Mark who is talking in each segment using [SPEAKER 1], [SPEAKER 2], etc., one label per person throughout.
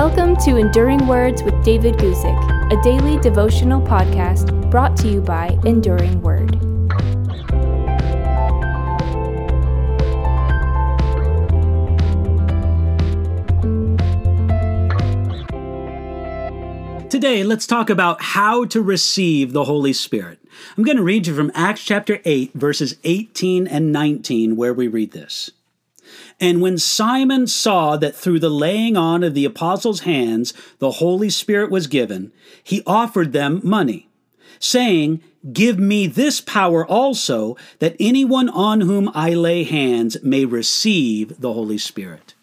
[SPEAKER 1] Welcome to Enduring Words with David Guzik, a daily devotional podcast brought to you by Enduring Word.
[SPEAKER 2] Today, let's talk about how to receive the Holy Spirit. I'm going to read you from Acts chapter 8, verses 18 and 19, where we read this. And when Simon saw that through the laying on of the apostles' hands the Holy Spirit was given, he offered them money, saying, Give me this power also, that anyone on whom I lay hands may receive the Holy Spirit.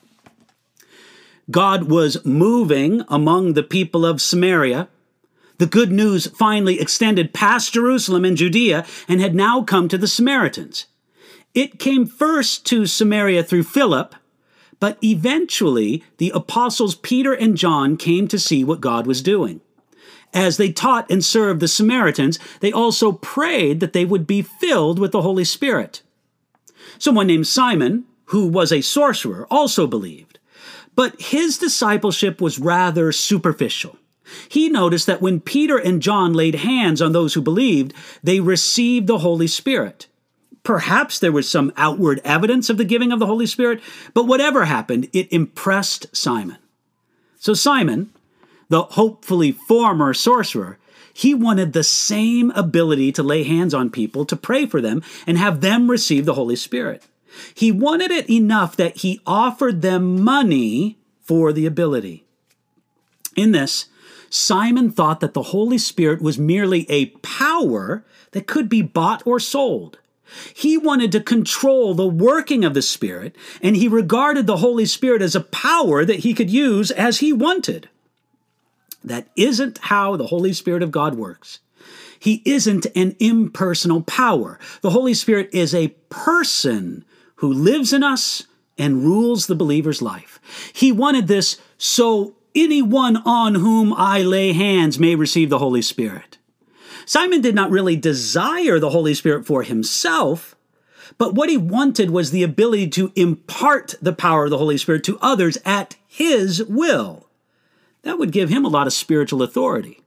[SPEAKER 2] God was moving among the people of Samaria. The good news finally extended past Jerusalem and Judea and had now come to the Samaritans. It came first to Samaria through Philip, but eventually the apostles Peter and John came to see what God was doing. As they taught and served the Samaritans, they also prayed that they would be filled with the Holy Spirit. Someone named Simon, who was a sorcerer, also believed. But his discipleship was rather superficial. He noticed that when Peter and John laid hands on those who believed, they received the Holy Spirit. Perhaps there was some outward evidence of the giving of the Holy Spirit, but whatever happened, it impressed Simon. So, Simon, the hopefully former sorcerer, he wanted the same ability to lay hands on people, to pray for them, and have them receive the Holy Spirit. He wanted it enough that he offered them money for the ability. In this, Simon thought that the Holy Spirit was merely a power that could be bought or sold. He wanted to control the working of the Spirit, and he regarded the Holy Spirit as a power that he could use as he wanted. That isn't how the Holy Spirit of God works. He isn't an impersonal power. The Holy Spirit is a person who lives in us and rules the believer's life. He wanted this so anyone on whom I lay hands may receive the Holy Spirit. Simon did not really desire the Holy Spirit for himself, but what he wanted was the ability to impart the power of the Holy Spirit to others at his will. That would give him a lot of spiritual authority.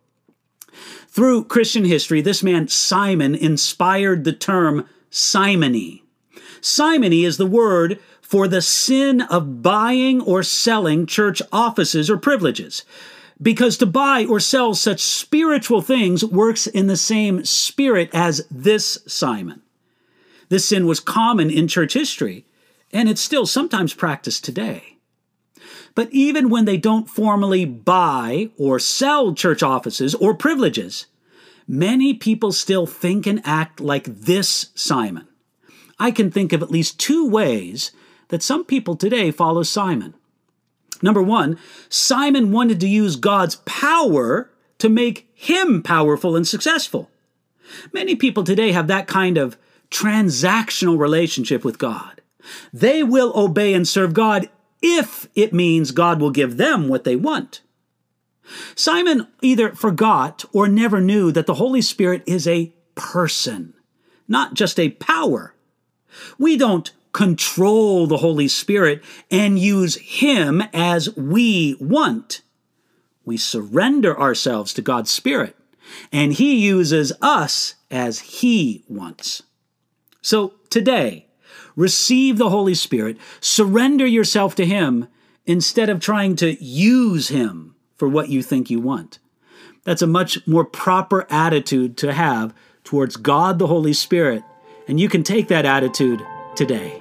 [SPEAKER 2] Through Christian history, this man Simon inspired the term simony. Simony is the word for the sin of buying or selling church offices or privileges because to buy or sell such spiritual things works in the same spirit as this Simon. This sin was common in church history, and it's still sometimes practiced today. But even when they don't formally buy or sell church offices or privileges, many people still think and act like this Simon. I can think of at least two ways that some people today follow Simon. Number one, Simon wanted to use God's power to make him powerful and successful. Many people today have that kind of transactional relationship with God. They will obey and serve God if it means God will give them what they want. Simon either forgot or never knew that the Holy Spirit is a person, not just a power. We don't control the Holy Spirit and use Him as we want. We surrender ourselves to God's Spirit, and He uses us as He wants. So today, receive the Holy Spirit, surrender yourself to Him instead of trying to use Him for what you think you want. That's a much more proper attitude to have towards God the Holy Spirit, and you can take that attitude today.